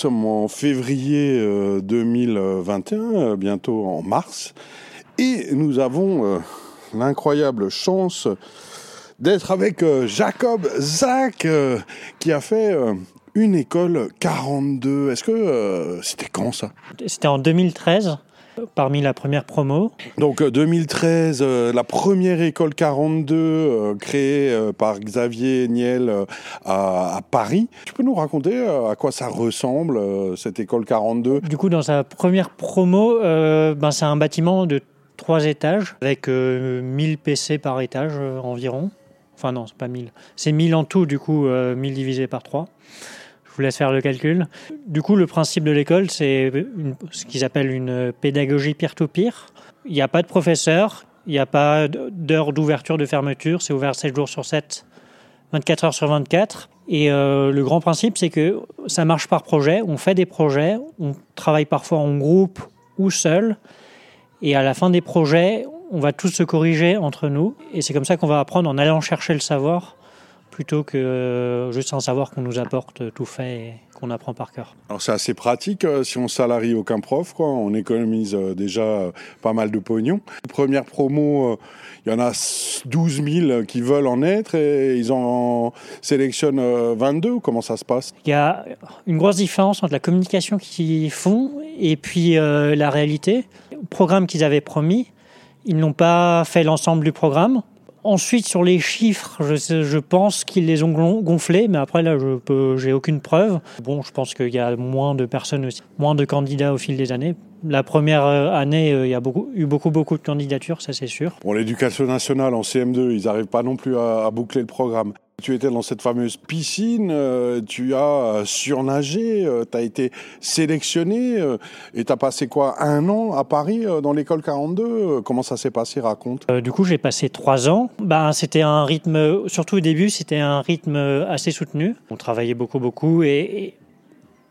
sommes en février 2021, bientôt en mars, et nous avons l'incroyable chance d'être avec Jacob Zach, qui a fait une école 42. Est-ce que c'était quand ça? C'était en 2013 parmi la première promo. Donc 2013, euh, euh, la première école 42 euh, créée par Xavier Niel à, Paris. Tu peux nous raconter à quoi ça ressemble cette école 42 Du coup, dans sa première promo, ben, c'est un bâtiment de trois étages avec 1000 PC par étage environ. Enfin non, c'est pas 1000. C'est 1000 en tout, du coup, 1000 divisé par 3. Je vous laisse faire le calcul. Du coup, le principe de l'école, c'est ce qu'ils appellent une pédagogie peer-to-peer. Il n'y a pas de professeur, il n'y a pas d'heure d'ouverture, de fermeture. C'est ouvert 7 jours sur 7, 24 heures sur 24. Et euh, le grand principe, c'est que ça marche par projet. On fait des projets, on travaille parfois en groupe ou seul. Et à la fin des projets, on va tous se corriger entre nous. Et c'est comme ça qu'on va apprendre en allant chercher le savoir plutôt que euh, juste un savoir qu'on nous apporte tout fait et qu'on apprend par cœur. Alors c'est assez pratique euh, si on salarie aucun prof, quoi. on économise euh, déjà pas mal de pognon. Première promo, il y en a 12 000 qui veulent en être et ils en sélectionnent 22. Comment ça se passe? Il y a une grosse différence entre la communication qu'ils font et puis la réalité. Le programme qu'ils avaient promis, ils n'ont pas fait l'ensemble du programme. Ensuite, sur les chiffres, je, pense qu'ils les ont gonflés, mais après, là, je j'ai aucune preuve. Bon, je pense qu'il y a moins de personnes aussi, moins de candidats au fil des années. La première euh, année, euh, il y a eu beaucoup, beaucoup de candidatures, ça c'est sûr. Pour l'éducation nationale en CM2, ils n'arrivent pas non plus à boucler le programme. Tu étais dans cette fameuse piscine, euh, tu as surnagé, euh, tu as été sélectionné euh, et tu as passé quoi Un an à Paris dans l'école 42 Comment ça s'est passé Raconte. du coup, j'ai passé trois ans. Ben, c'était un rythme, surtout au début, c'était un rythme assez soutenu. On travaillait beaucoup, beaucoup et,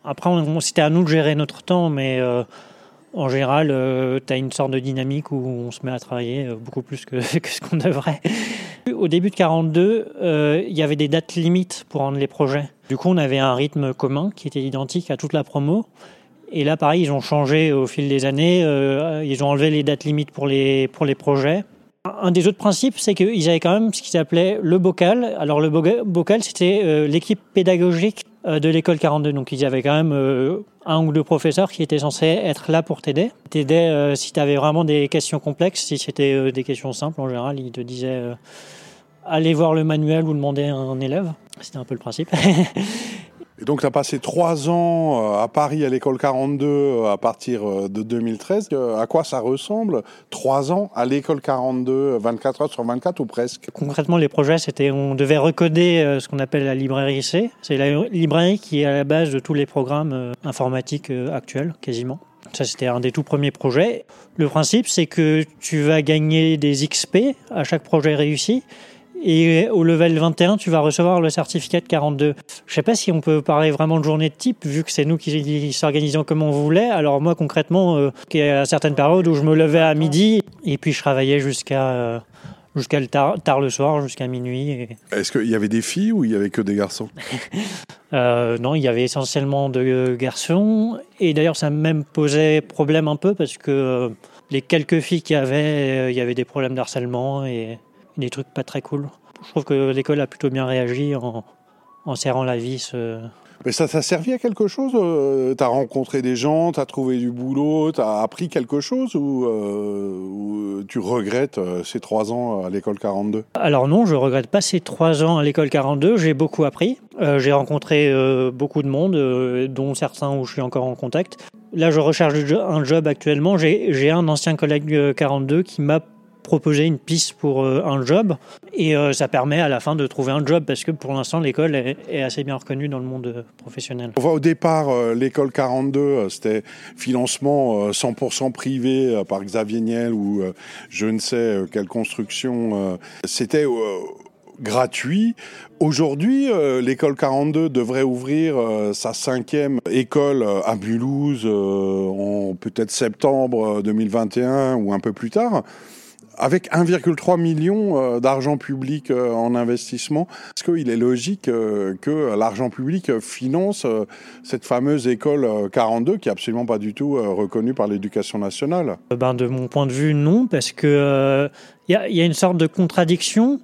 après, c'était à nous de gérer notre temps, mais en général, tu as une sorte de dynamique où on se met à travailler beaucoup plus que, ce qu'on devrait. Au début de 42, euh, il y avait des dates limites pour rendre les projets. Du coup, on avait un rythme commun qui était identique à toute la promo. Et là, pareil, ils ont changé au fil des années. Euh, ils ont enlevé les dates limites pour les, pour les projets. Un des autres principes, c'est qu'ils avaient quand même ce qu'ils appelaient le bocal. Alors, le bocal, c'était euh, l'équipe pédagogique de l'école 42. Donc, ils avaient quand même un ou deux professeurs qui étaient censés être là pour t'aider. T'aider si tu avais vraiment des questions complexes. Si c'était des questions simples, en général, ils te disaient aller voir le manuel ou demander à un élève. C'était un peu le principe. Et donc, tu as passé trois ans euh, à Paris à l'école 42 euh, à partir euh, de 2013. À quoi ça ressemble Trois ans à l'école 42, 24 heures sur 24 ou presque? Concrètement, les projets, c'était on devait recoder ce qu'on appelle la librairie C. C'est la librairie qui est à la base de tous les programmes informatiques actuels, quasiment. Ça, c'était un des tout premiers projets. Le principe, c'est que tu vas gagner des XP à chaque projet réussi et au level 21, tu vas recevoir le certificat de 42. Je sais pas si on peut parler vraiment de journée de type, vu que c'est nous qui s'organisons comme on voulait. Alors moi, concrètement, euh, il y a certaines périodes où je me levais à midi, et puis je travaillais jusqu'à euh, jusqu'à tard, tard, le soir, jusqu'à minuit. Est-ce qu'il y avait des filles ou il y avait que des garçons? Euh, Non, il y avait essentiellement de garçons. Et d'ailleurs, ça même posait problème un peu parce que les quelques filles qu'il y avait, il y avait des problèmes d'harcèlement et des trucs pas très cool. Je trouve que l'école a plutôt bien réagi en, en serrant la vis. Euh. Mais ça t'a servi à quelque chose euh, T'as rencontré des gens, t'as trouvé du boulot, t'as appris quelque chose ou, euh, tu regrettes ces trois ans à l'école 42 Alors non, je regrette pas ces trois ans à l'école 42. J'ai beaucoup appris. j'ai rencontré beaucoup de monde, dont certains où je suis encore en contact. Là, je recherche un job actuellement. J'ai un ancien collègue 42 qui m'a proposer une piste pour euh, un job et euh, ça permet à la fin de trouver un job parce que pour l'instant l'école est, assez bien reconnue dans le monde euh, professionnel. On voit au départ l'école 42 c'était financement 100% privé par Xavier Niel ou je ne sais quelle construction c'était gratuit. Aujourd'hui, l'école 42 devrait ouvrir sa cinquième école à Mulhouse en peut-être septembre 2021 ou un peu plus tard avec 1,3 million d'argent public en investissement, est-ce qu'il est logique que l'argent public finance cette fameuse école 42 qui est absolument pas du tout reconnue par l'éducation nationale ben, De mon point de vue, non, parce que il y, a une sorte de contradiction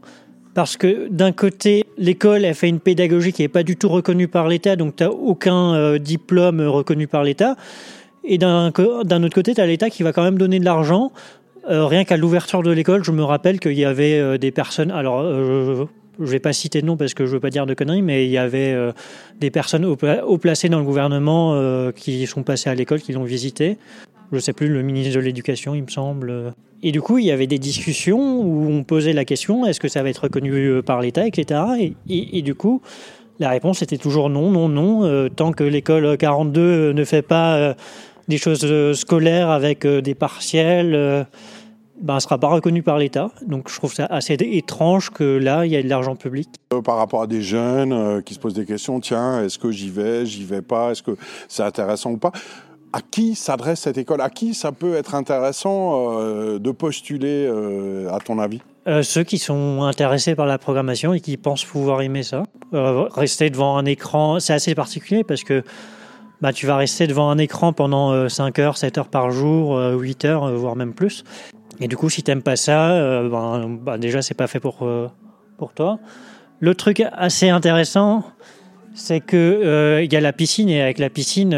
parce que d'un côté, l'école, elle fait une pédagogie qui n'est pas du tout reconnue par l'État, donc tu n'as aucun euh, diplôme reconnu par l'État. Et d'un autre côté, tu as l'État qui va quand même donner de l'argent. Euh, rien qu'à l'ouverture de l'école, je me rappelle qu'il y avait euh, des personnes. Alors, je ne vais pas citer de nom parce que je ne veux pas dire de conneries, mais il y avait des personnes haut, placées dans le gouvernement qui sont passées à l'école, qui l'ont visité je sais plus, le ministre de l'Éducation, il me semble. Et du coup, il y avait des discussions où on posait la question est-ce que ça va être reconnu euh, par l'État, etc. Et, du coup, la réponse était toujours non, non, non. Euh, tant que l'école 42 ne fait pas euh, des choses scolaires avec des partiels, ben, ne sera pas reconnu par l'État. Donc je trouve ça assez étrange que là, il y ait de l'argent public. Par rapport à des jeunes qui se posent des questions, tiens, est-ce que j'y vais, j'y vais pas, est-ce que c'est intéressant ou pas? À qui s'adresse cette école? À qui ça peut être intéressant euh, de postuler, euh, à ton avis? Euh, Ceux qui sont intéressés par la programmation et qui pensent pouvoir aimer ça. rester devant un écran, c'est assez particulier parce que bah, tu vas rester devant un écran pendant 5 heures, 7 heures par jour, 8 heures, voire même plus. Et du coup, si tu n'aimes pas ça, ben, bah, déjà, c'est pas fait pour, pour toi. Le truc assez intéressant, c'est que il y a la piscine et avec la piscine,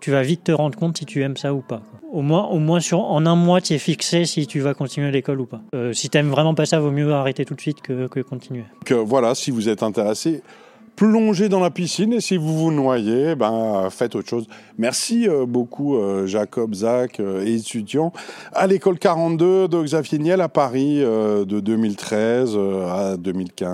tu vas vite te rendre compte si tu aimes ça ou pas. Au moins, au moins sur, en un mois, tu es fixé si tu vas continuer l'école ou pas. Euh, si tu aimes vraiment pas ça, vaut mieux arrêter tout de suite que, que continuer. Voilà, si vous êtes intéressé, plongez dans la piscine et si vous vous noyez, ben, faites autre chose. Merci euh, beaucoup euh, Jacob, Zach et étudiants à l'école 42 de Xavier Niel à Paris de 2013 à 2015.